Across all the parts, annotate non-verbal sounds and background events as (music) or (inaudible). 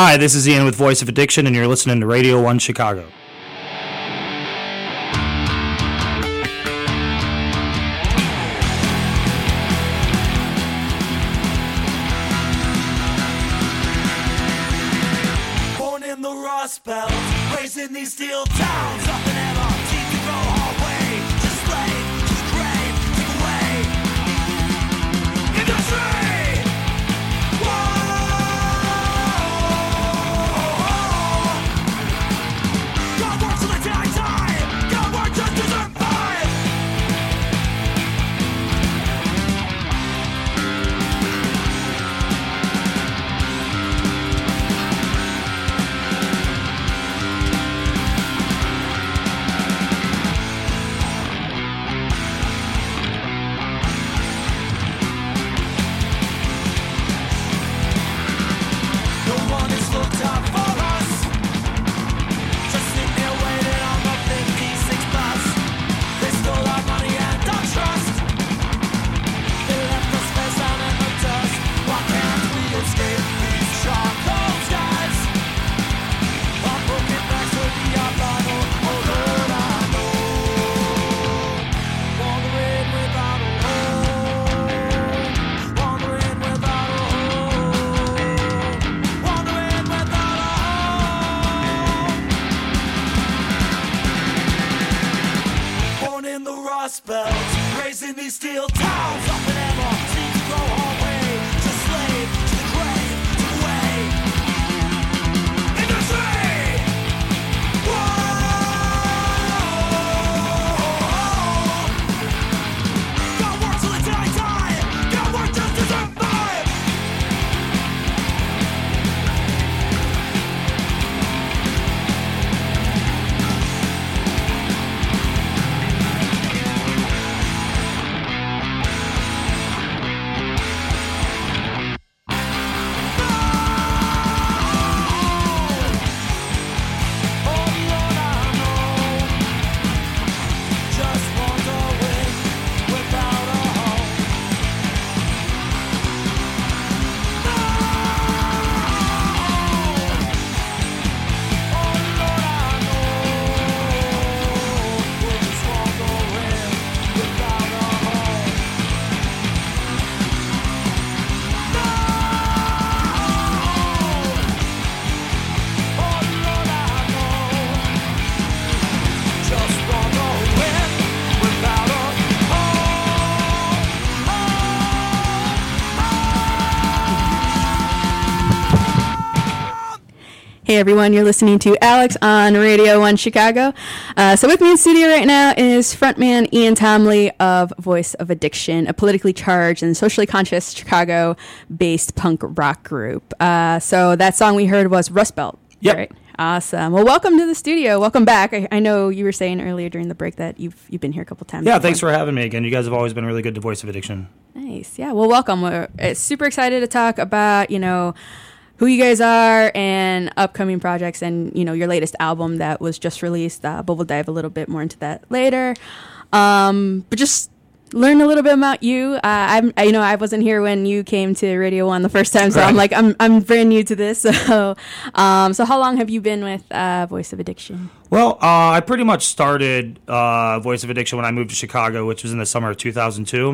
Hi, this is Ian with Voice of Addiction, and you're listening to Radio 1 Chicago. Hey everyone, you're listening to Alex on Radio 1 Chicago. Uh, so, with me in studio right now is frontman Ian Tomele of Voice of Addiction, a politically charged and socially conscious Chicago based punk rock group. Uh, so, that song we heard was Rust Belt. Yep. Right? Awesome. Well, welcome to the studio. Welcome back. I, I know you were saying earlier during the break that you've you've been here a couple times. Yeah, before. thanks for having me again. You guys have always been really good to Voice of Addiction. Nice. Yeah. Well, welcome. We're uh, super excited to talk about, you know, who you guys are and upcoming projects and, you know, your latest album that was just released. Uh, but we'll dive a little bit more into that later. Um, but just learn a little bit about you. Uh, I'm, I, you know, I wasn't here when you came to Radio One the first time, so I'm like, I'm, I'm brand new to this. (laughs) So, um, so how long have you been with uh, Voice of Addiction? Well, uh, I pretty much started uh, Voice of Addiction when I moved to Chicago, which was in the summer of 2002.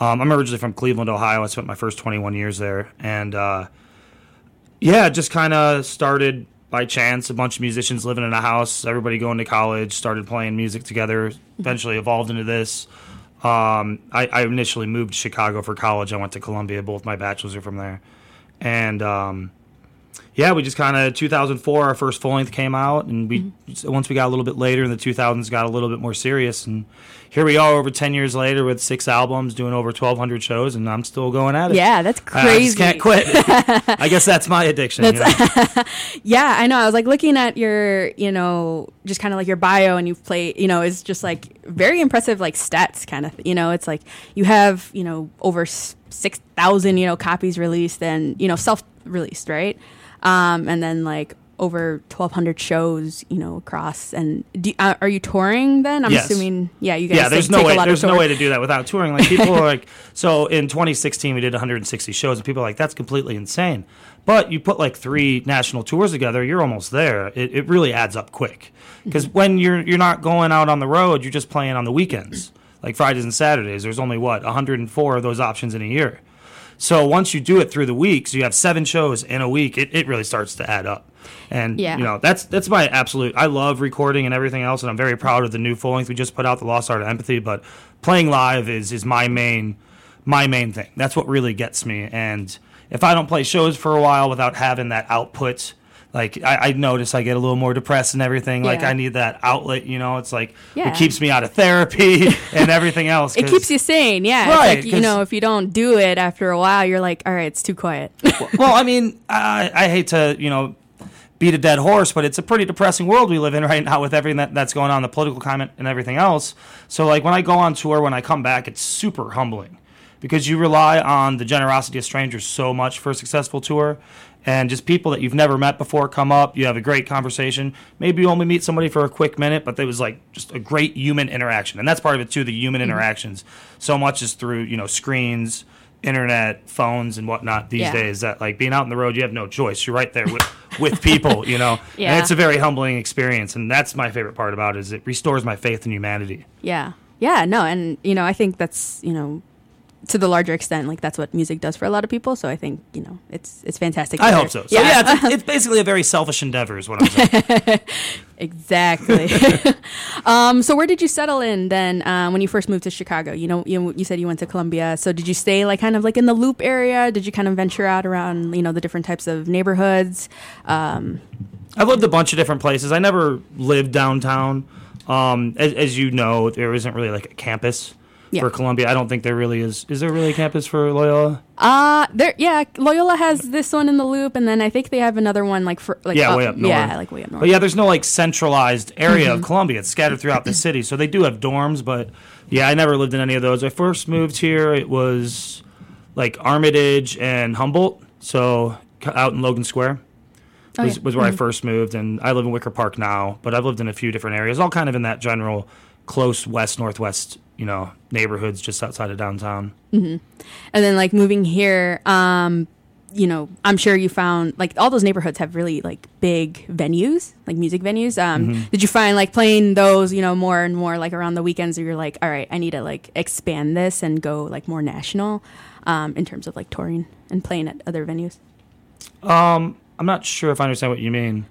Um, I'm originally from Cleveland, Ohio. I spent my first 21 years there. And uh, yeah, just kind of started by chance. A bunch of musicians living in a house, everybody going to college, started playing music together, eventually evolved into this. Um, I, I initially moved to Chicago for college. I went to Columbia. Both my bachelors are from there. And um, yeah, we just kind of 2004 our first full length came out, and we mm-hmm. once we got a little bit later in the 2000s got a little bit more serious, and here we are over 10 years later with six albums, doing over 1,200 shows, and I'm still going at it. Yeah, that's crazy. I just can't quit. (laughs) I guess that's my addiction. you know? (laughs) Yeah, I know. I was like looking at your, you know, just kind of like your bio, and you've played, you know, it's just like very impressive, like stats kind of. You know, it's like you have, you know, over six thousand, you know, copies released and you know self released, right? Um, and then like over 1,200 shows, you know, across. And do, uh, are you touring then? I'm Yes. assuming, yeah, you guys yeah, there's take no a way. lot of There's no way to do that without touring. Like people (laughs) are like, so in 2016 we did 160 shows, and people are like, that's completely insane. But you put like three national tours together, you're almost there. It, it really adds up quick because Mm-hmm. when you're you're not going out on the road, you're just playing on the weekends, like Fridays and Saturdays. There's only what 104 of those options in a year. So once you do it through the weeks, you have seven shows in a week, it, it really starts to add up. And Yeah. you know that's that's my absolute. I love recording and everything else, and I'm very proud of the new full length we just put out, the Lost Art of Empathy. But playing live is is my main my main thing. That's what really gets me. And if I don't play shows for a while without having that output. Like I, I notice, I get a little more depressed and everything. Like Yeah. I need that outlet, you know. It's like Yeah. it keeps me out of therapy (laughs) and everything else. It 'cause- keeps you sane, yeah. Right, it's like, you 'cause- know, if you don't do it after a while, you're like, all right, it's too quiet. well, I mean, I, I hate to, you know, beat a dead horse, but it's a pretty depressing world we live in right now with everything that, that's going on, the political climate and everything else. So, like, when I go on tour, when I come back, it's super humbling because you rely on the generosity of strangers so much for a successful tour. And just people that you've never met before come up, you have a great conversation. Maybe you only meet somebody for a quick minute, but there was like just a great human interaction. And that's part of it too, the human mm-hmm. interactions. So much is through, you know, screens, internet, phones, and whatnot these Yeah. days that like being out on the road, you have no choice. You're right there with, (laughs) with people, you know. Yeah. And it's a very humbling experience, and that's my favorite part about it is it restores my faith in humanity. yeah. Yeah, no, and, you know, I think that's, you know, to the larger extent, like that's what music does for a lot of people. So I think, you know, it's it's fantastic. I hope so. So yeah, it's, (laughs) it's basically a very selfish endeavor, is what I'm saying. (laughs) Exactly. (laughs) um, so where did you settle in then um, when you first moved to Chicago? You know, you, you said you went to Columbia. So did you stay like kind of like in the Loop area? Did you kind of venture out around you know the different types of neighborhoods? Um, I've lived a bunch of different places. I never lived downtown. Um, as, as you know, there isn't really like a campus Yeah. for Columbia. I don't think there really is. Is there really a campus for Loyola? uh there yeah, Loyola has this one in the Loop, and then I think they have another one like for like Yeah, way up north. Yeah, like way up north. But yeah, there's no like centralized area Mm-hmm. of Columbia. It's scattered throughout the city. So they do have dorms, but yeah, I never lived in any of those. I first moved here, it was like Armitage and Humboldt. So out in Logan Square Oh, was, yeah. was where I first moved. And I live in Wicker Park now, but I've lived in a few different areas, all kind of in that general close west, northwest, you know, neighborhoods just outside of downtown. and then like moving here um you know i'm sure you found like all those neighborhoods have really like big venues like music venues um Mm-hmm. did you find like playing those you know more and more like around the weekends where you're like all right i need to like expand this and go like more national um in terms of like touring and playing at other venues Um, I'm not sure if I understand what you mean.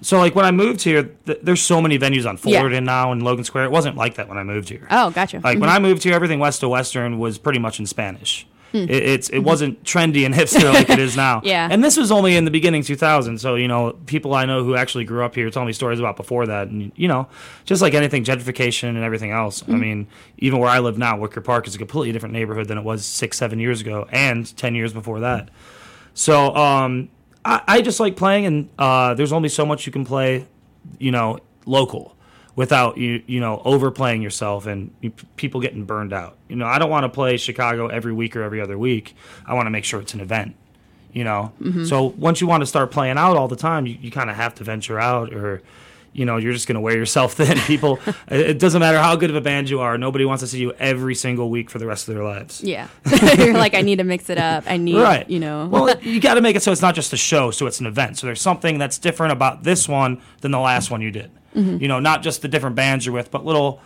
So, like when I moved here, th- there's so many venues on Yeah. Fullerton now and Logan Square. It wasn't like that when I moved here. oh gotcha Like when mm-hmm. I moved here, everything west to western was pretty much in Spanish. Hmm. It, it's it mm-hmm. wasn't trendy and (laughs) hipster like it is now. (laughs) Yeah. And this was only in the beginning 2000. So you know, people I know who actually grew up here tell me stories about before that, and you know, just like anything, gentrification and everything else. I mm-hmm. mean, even where I live now, Wicker Park is a completely different neighborhood than it was six, seven years ago, and ten years before that. So um, I, I just like playing, and uh, there's only so much you can play, you know, local without you you know overplaying yourself and you, people getting burned out. You know, I don't want to play Chicago every week or every other week. I want to make sure it's an event. You know, so once you want to start playing out all the time, you, you kind of have to venture out or. You know, you're just going to wear yourself (laughs) thin. People, it doesn't matter how good of a band you are. Nobody wants to see you every single week for the rest of their lives. yeah (laughs) you're like i need to mix it up i need right you know well (laughs) you got to make it so it's not just a show so it's an event so there's something that's different about this one than the last one you did Mm-hmm. you know not just the different bands you're with but little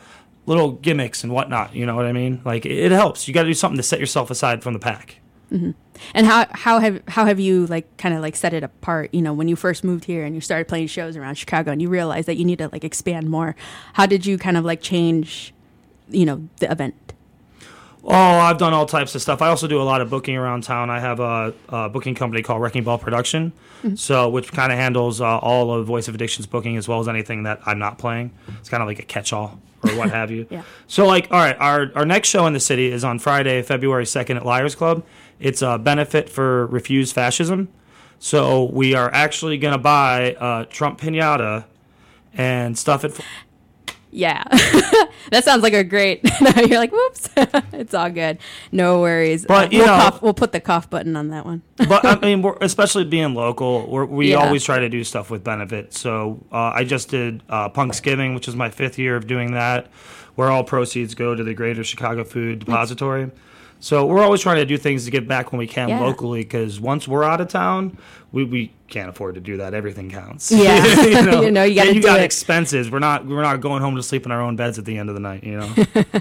little gimmicks and whatnot you know what i mean like it, it helps you got to do something to set yourself aside from the pack And how how have how have you like kind of like set it apart? You know, when you first moved here and you started playing shows around Chicago, and you realized that you need to like expand more. How did you kind of like change, you know, the event? Oh, I've done all types of stuff. I also do a lot of booking around town. I have a, a booking company called Wrecking Ball Production, so which kind of handles uh, all of Voice of Addiction's booking as well as anything that I'm not playing. It's kind of like a catch-all or what (laughs) have you. Yeah. So, like, all right, our our next show in the city is on Friday, February second at Liars Club. It's a benefit for Refuse Fascism. So we are actually going to buy uh, Trump pinata and stuff it. Yeah, (laughs) that sounds like a great. (laughs) You're like, whoops, (laughs) it's all good. No worries. But, Uh, you we'll, know- cough, we'll put the cough button on that one. but I mean, we're, especially being local, we're, we Yeah. always try to do stuff with benefit. So uh, I just did uh, Punksgiving, which is my fifth year of doing that, where all proceeds go to the Greater Chicago Food Depository. So we're always trying to do things to give back when we can Yeah. locally, because once we're out of town, we, we can't afford to do that. Everything counts. Yeah. (laughs) (laughs) You know, you gotta Yeah, you got it. expenses. We're not we're not going home to sleep in our own beds at the end of the night. You know. (laughs)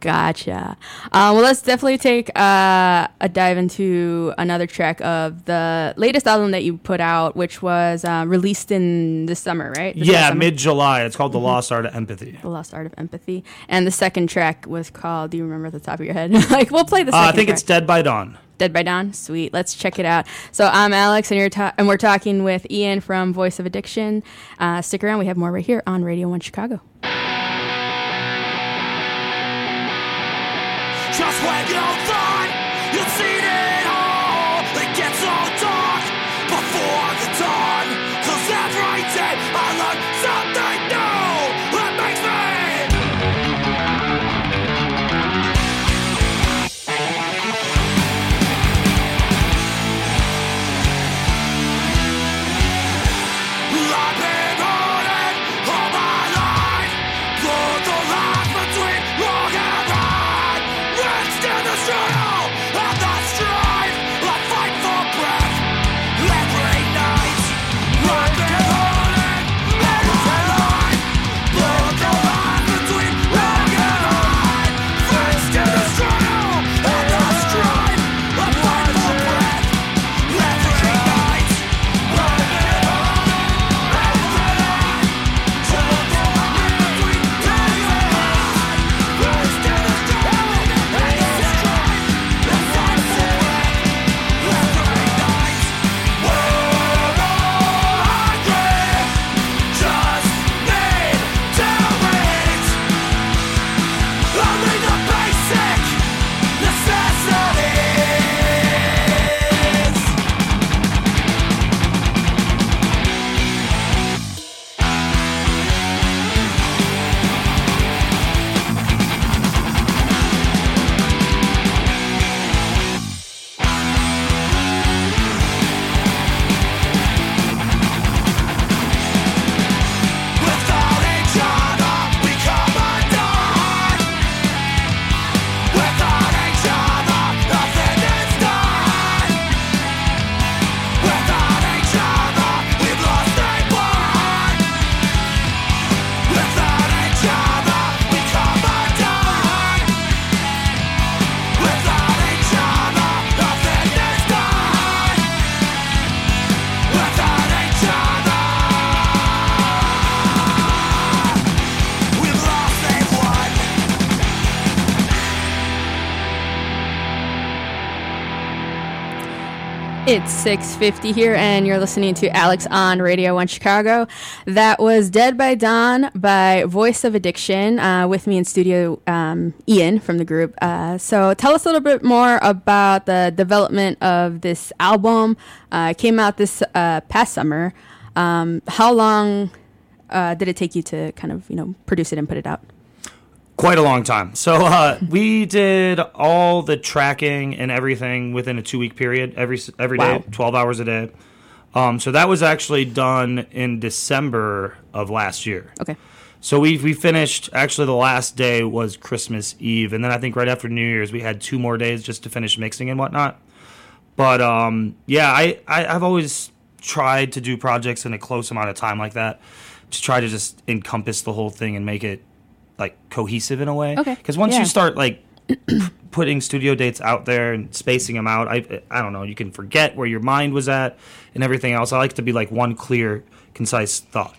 Gotcha. Uh, well, let's definitely take uh, a dive into another track of the latest album that you put out, which was uh, released in the summer, right? This yeah, mid July. It's called The Lost Art of Empathy. The Lost Art of Empathy. And the second track was called, do you remember at the top of your head? like, we'll play the Uh, I think track. it's Dead by Dawn. Dead by Dawn. Sweet. Let's check it out. So I'm Alex, and you're ta- and we're talking with Ian from Voice of Addiction. Uh, stick around. We have more right here on Radio One Chicago. It's 6:50 here, and you're listening to Alex on Radio One Chicago. That was "Dead by Dawn" by Voice of Addiction. Uh, with me in studio, um, Ian from the group. Uh, so, tell us a little bit more about the development of this album. Uh, came out this uh, past summer. Um, how long uh, did it take you to kind of you know produce it and put it out? Quite a long time. So uh, (laughs) we did all the tracking and everything within a two week period, every every day, Wow. twelve hours a day. Um, so that was actually done in December of last year. Okay. So we we finished. Actually, the last day was Christmas Eve, and then I think right after New Year's we had two more days just to finish mixing and whatnot. But um, yeah, I, I I've always tried to do projects in a close amount of time like that to try to just encompass the whole thing and make it like cohesive in a way. Okay, Because once yeah. you start like (clears throat) putting studio dates out there and spacing them out, I I don't know, you can forget where your mind was at and everything else. I like to be like one clear, concise thought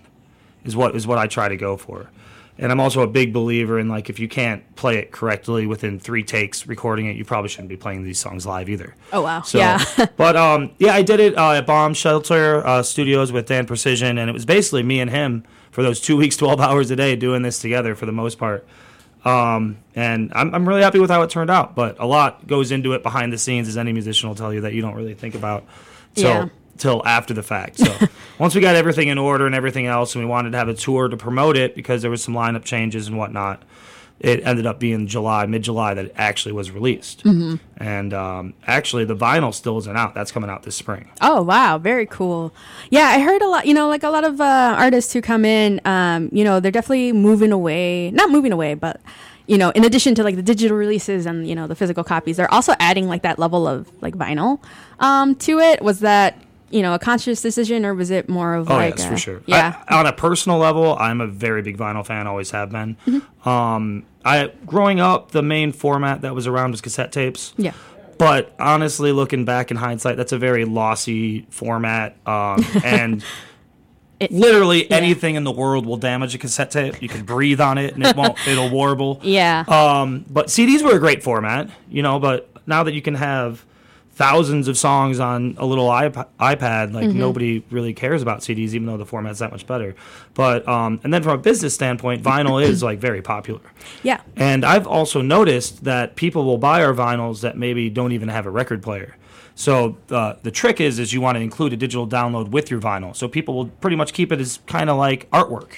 is what is what I try to go for. And I'm also a big believer in like if you can't play it correctly within three takes recording it, you probably shouldn't be playing these songs live either. Oh wow. So, yeah. (laughs) but um, yeah, I did it uh, at Bomb Shelter uh, Studios with Dan Precision, and it was basically me and him for those two weeks, (laughs) twelve hours a day, doing this together for the most part. Um, and I'm I'm really happy with how it turned out. But a lot goes into it behind the scenes, as any musician will tell you that you don't really think about. So Yeah. till after the fact. So (laughs) once we got everything in order and everything else, and we wanted to have a tour to promote it because there was some lineup changes and whatnot, it ended up being July, mid July, that it actually was released. Mm-hmm. And um, actually, the vinyl still isn't out. That's coming out this spring. Oh wow, very cool. Yeah, I heard a lot. You know, like a lot of uh, artists who come in, um, you know, they're definitely moving away. Not moving away, but you know, in addition to like the digital releases and you know the physical copies, they're also adding like that level of like vinyl um, to it. Was that you know a conscious decision, or was it more of Oh like yes, a- for sure. Yeah. I- on a personal level, I'm a very big vinyl fan. Always have been. Mm-hmm. Um, I growing up, the main format that was around was cassette tapes. yeah. But honestly, looking back in hindsight, that's a very lossy format, um, (laughs) and It- literally anything in the world will damage a cassette tape. You can breathe on it, and it won't. It'll warble. (laughs) Yeah. Um, but CDs were a great format, you know. But now that you can have thousands of songs on a little iP- iPad, like nobody really cares about CDs, even though the format's that much better. But um, and then from a business standpoint, vinyl is like very popular. (coughs) yeah. And I've also noticed that people will buy our vinyls that maybe don't even have a record player. So uh, the trick is, is you want to include a digital download with your vinyl. So people will pretty much keep it as kind of like artwork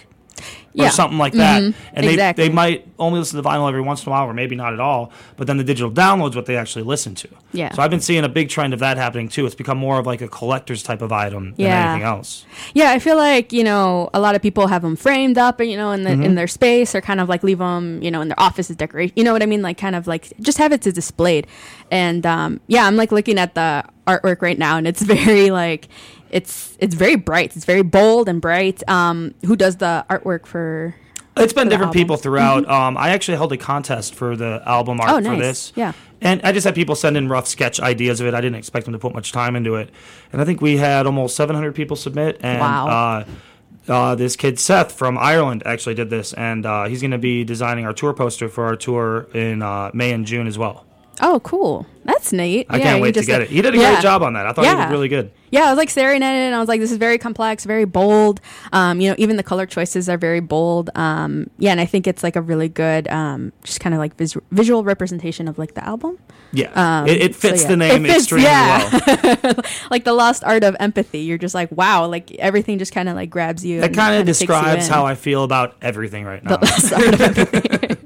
Yeah. or something like that. And they, Exactly. they might only listen to vinyl every once in a while, or maybe not at all. But then the digital downloads what they actually listen to. Yeah. So I've been seeing a big trend of that happening too. It's become more of like a collector's type of item than anything else. Yeah, I feel like you know a lot of people have them framed up, and you know, in the Mm-hmm. in their space, or kind of like leave them, you know, in their office as decoration. You know what I mean? Like kind of like just have it to displayed. And um, yeah, I'm like looking at the artwork right now, and it's (laughs) very like it's it's very bright. It's very bold and bright. Um, who does the artwork for? It's been different people throughout. Um, I actually held a contest for the album art Oh, for this. Yeah. And I just had people send in rough sketch ideas of it. I didn't expect them to put much time into it. And I think we had almost 700 people submit. And Wow. uh, uh, this kid, Seth from Ireland, actually did this. And uh, he's going to be designing our tour poster for our tour in uh, May and June as well. Oh, cool. That's neat. I Yeah, can't wait to get like- it. He did a Yeah. great job on that. I thought he Yeah. did really good. Yeah, I was like staring at it, and I was like, "This is very complex, very bold." Um, you know, even the color choices are very bold. Um, yeah, and I think it's like a really good, um, just kind of like vis- visual representation of like the album, Yeah. Um, it, it so fits yeah. the name It fits, extremely yeah. well. (laughs) like the lost art of empathy. You're just like, wow, like everything just kind of like grabs you. That kind of kinda takes you describes how I feel about everything right now. (laughs)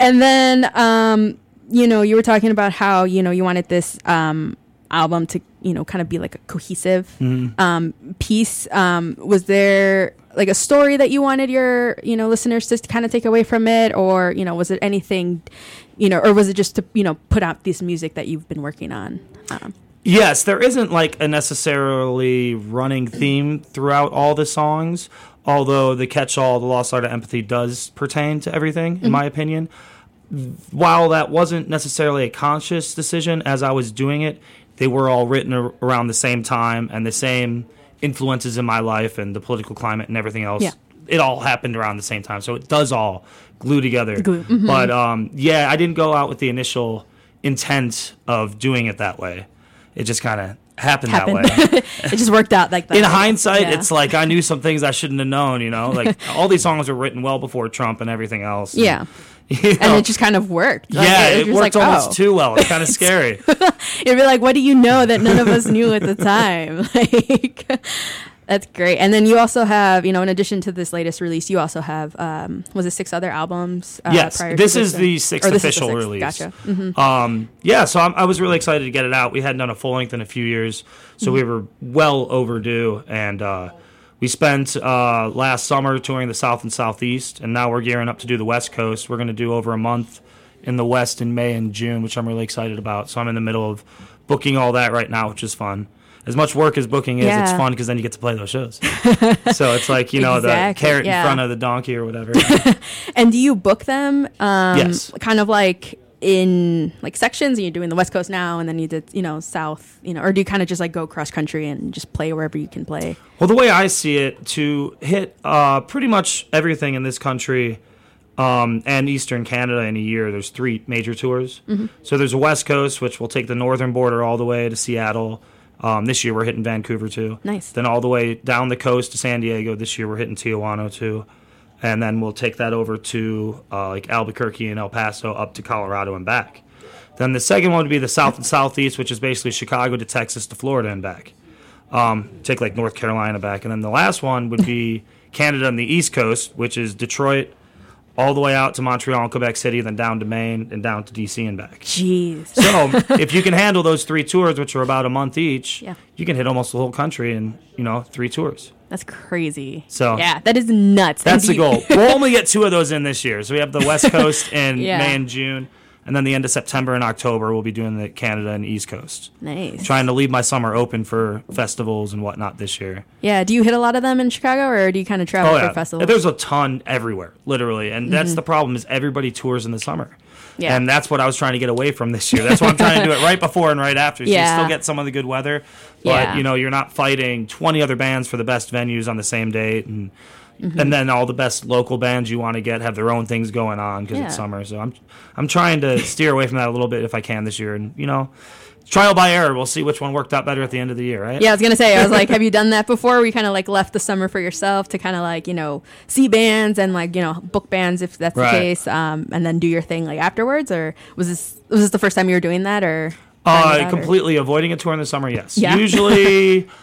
And then, um, you know, you were talking about how you know you wanted this um, album to you know kind of be like a cohesive Mm-hmm. um, piece. Um, was there like a story that you wanted your you know listeners to kind of take away from it, or you know, was it anything, you know, or was it just to you know put out this music that you've been working on? Um, Yes, there isn't like a necessarily running theme throughout all the songs, although the catch all, the lost art of empathy, does pertain to everything, in my opinion. While that wasn't necessarily a conscious decision as I was doing it, they were all written ar- around the same time and the same influences in my life and the political climate and everything else. Yeah. It all happened around the same time, so it does all glue together. Glue, mhm. But um, yeah, I didn't go out with the initial intent of doing it that way. It just kind of happened, Happened. that way. (laughs) it just worked out like (laughs) that. In hindsight, Yeah. it's like I knew some things I shouldn't have known. You know, (laughs) like all these songs were written well before Trump and everything else. And, yeah, you and it just kind of worked. Like, yeah, was it just worked like, almost oh. too well. It's kind of scary. It'd be like, what do you know that none of us knew at the (laughs) time? (laughs) Like, that's great. And then you also have, you know, in addition to this latest release, you also have, um, was it six other albums? Uh, yes, prior to this is the sixth or is the official sixth. release. Gotcha. Mhm. Um, yeah, so I'm, I was really excited to get it out. We hadn't done a full length in a few years, so we were well overdue. And uh, we spent uh, last summer touring the South and Southeast, and now we're gearing up to do the West Coast. We're going to do over a month in the West in May and June, which I'm really excited about. So I'm in the middle of booking all that right now, which is fun. As much work as booking is, it's fun because then you get to play those shows. (laughs) so it's like you know Exactly, the carrot yeah. in front of the donkey or whatever. (laughs) And do you book them? Um, Yes. Kind of like in like sections and you're doing the West Coast now and then you did, you know, South, you know, or do you kind of just like go cross country and just play wherever you can play? Well, the way I see it, to hit uh, pretty much everything in this country um, and Eastern Canada in a year, there's three major tours. Mm-hmm. So there's a West Coast, which will take the northern border all the way to Seattle. Um, this year we're hitting Vancouver too. Nice. Then all the way down the coast to San Diego. This year we're hitting Tijuana too. And then we'll take that over to uh, like Albuquerque and El Paso up to Colorado and back. Then the second one would be the South and Southeast, which is basically Chicago to Texas to Florida and back. Um, take like North Carolina back, and then the last one would be (laughs) Canada on the East Coast, which is Detroit, all the way out to Montreal and Quebec City, then down to Maine and down to DC and back. Jeez. So if you can handle those three tours, which are about a month each, Yeah. you can hit almost the whole country in you know three tours. That's crazy. So- yeah, that is nuts. That's the goal. We'll only get two of those in this year. So we have the West (laughs) Coast in Yeah. May and June, and then the end of September and October we'll be doing the Canada and East Coast. nice. Trying to leave my summer open for festivals and whatnot this year. Yeah. Do you hit a lot of them in Chicago, or do you kind of travel Oh for festivals? there's a ton everywhere, literally, and that's the problem is everybody tours in the summer. Mm-hmm. Yeah. And that's what I was trying to get away from this year. That's why I'm trying to do it right before and right after. So Yeah. you still get some of the good weather, but Yeah. you know you're not fighting 20 other bands for the best venues on the same date, and Mm-hmm. and then all the best local bands you want to get have their own things going on because Yeah. it's summer. So I'm I'm trying to steer away from that a little bit if I can this year, and you know, trial by error. We'll see which one worked out better at the end of the year, right? Yeah, I was gonna say. I was like, have you (laughs) done that before? Where you kind of like left the summer for yourself to kind of like you know see bands and like you know book bands if that's Right. the case, um, and then do your thing like afterwards, or was this was this the first time you were doing that, or Uh, out, or- completely avoiding a tour in the summer. Yes. Yeah. Usually, (laughs)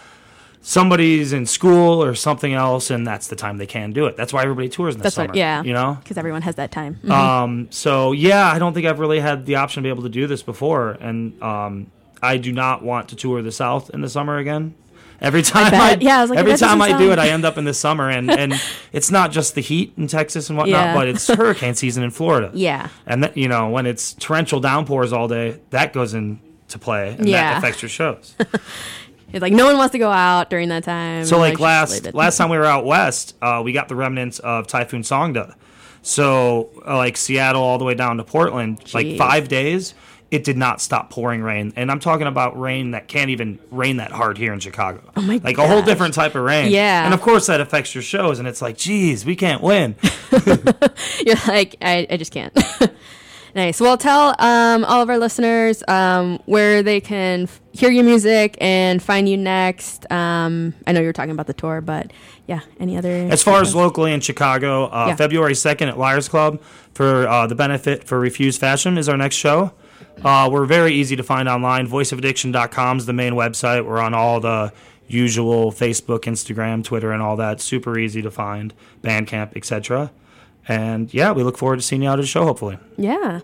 somebody's in school or something else, and that's the time they can do it. That's why everybody tours in the That's summer. what, yeah, You know. because everyone has that time. Mhm. Um. So yeah, I don't think I've really had the option to be able to do this before, and um, I do not want to tour the South in the summer again. Every time I, bet. Yeah, I like, every time I do it, I end up in the summer, and and (laughs) it's not just the heat in Texas and whatnot, Yeah. but it's (laughs) hurricane season in Florida. yeah, And that, you know, when it's torrential downpours all day, that goes into play and Yeah. that affects your shows. (laughs) it's like no one wants to go out during that time. so like last last time we were out west, uh, we got the remnants of Typhoon Songda. So uh, like Seattle all the way down to Portland, like 5 days it did not stop pouring rain. And I'm talking about rain that can't even rain that hard here in Chicago. Oh my Like a whole different type of rain. Yeah. And of course that affects your shows and it's like, geez, we can't win. (laughs) You're like, I, I just can't. (laughs) nice. Well, tell um, all of our listeners um, where they can f- hear your music and find you next. Um, I know you were talking about the tour, but yeah, any other? As far as locally in Chicago, uh, Yeah. February 2nd at Liars Club for uh, the benefit for Refuse Fascism is our next show. Uh, we're very easy to find online. Voiceofaddiction.com is the main website. We're on all the usual Facebook, Instagram, Twitter, and all that. Super easy to find. Bandcamp, etc. And yeah, we look forward to seeing you out at the show, hopefully. Yeah.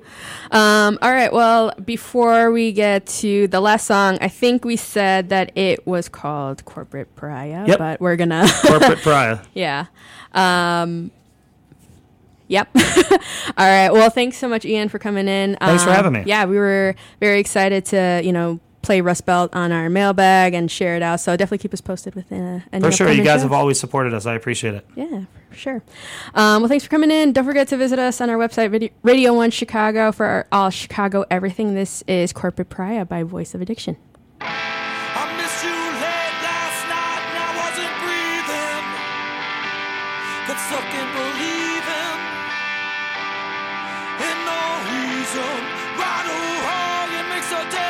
Um, all right. Well, before we get to the last song, I think we said that it was called Corporate Pariah, Yep. but we're gonna. (laughs) Corporate Pariah. yeah. Um, Yep. (laughs) All right. Well, thanks so much, Ian, for coming in. Thanks for Um, having me. Yeah, we were very excited to, you know, play Rust Belt on our mailbag and share it out. So definitely keep us posted with uh, any For sure. You guys shows. have always supported us. I appreciate it. Yeah, for sure. Um, well, thanks for coming in. Don't forget to visit us on our website, Vid- Radio One Chicago, for our all Chicago everything. This is Corporate Pariah by Voice of Addiction. I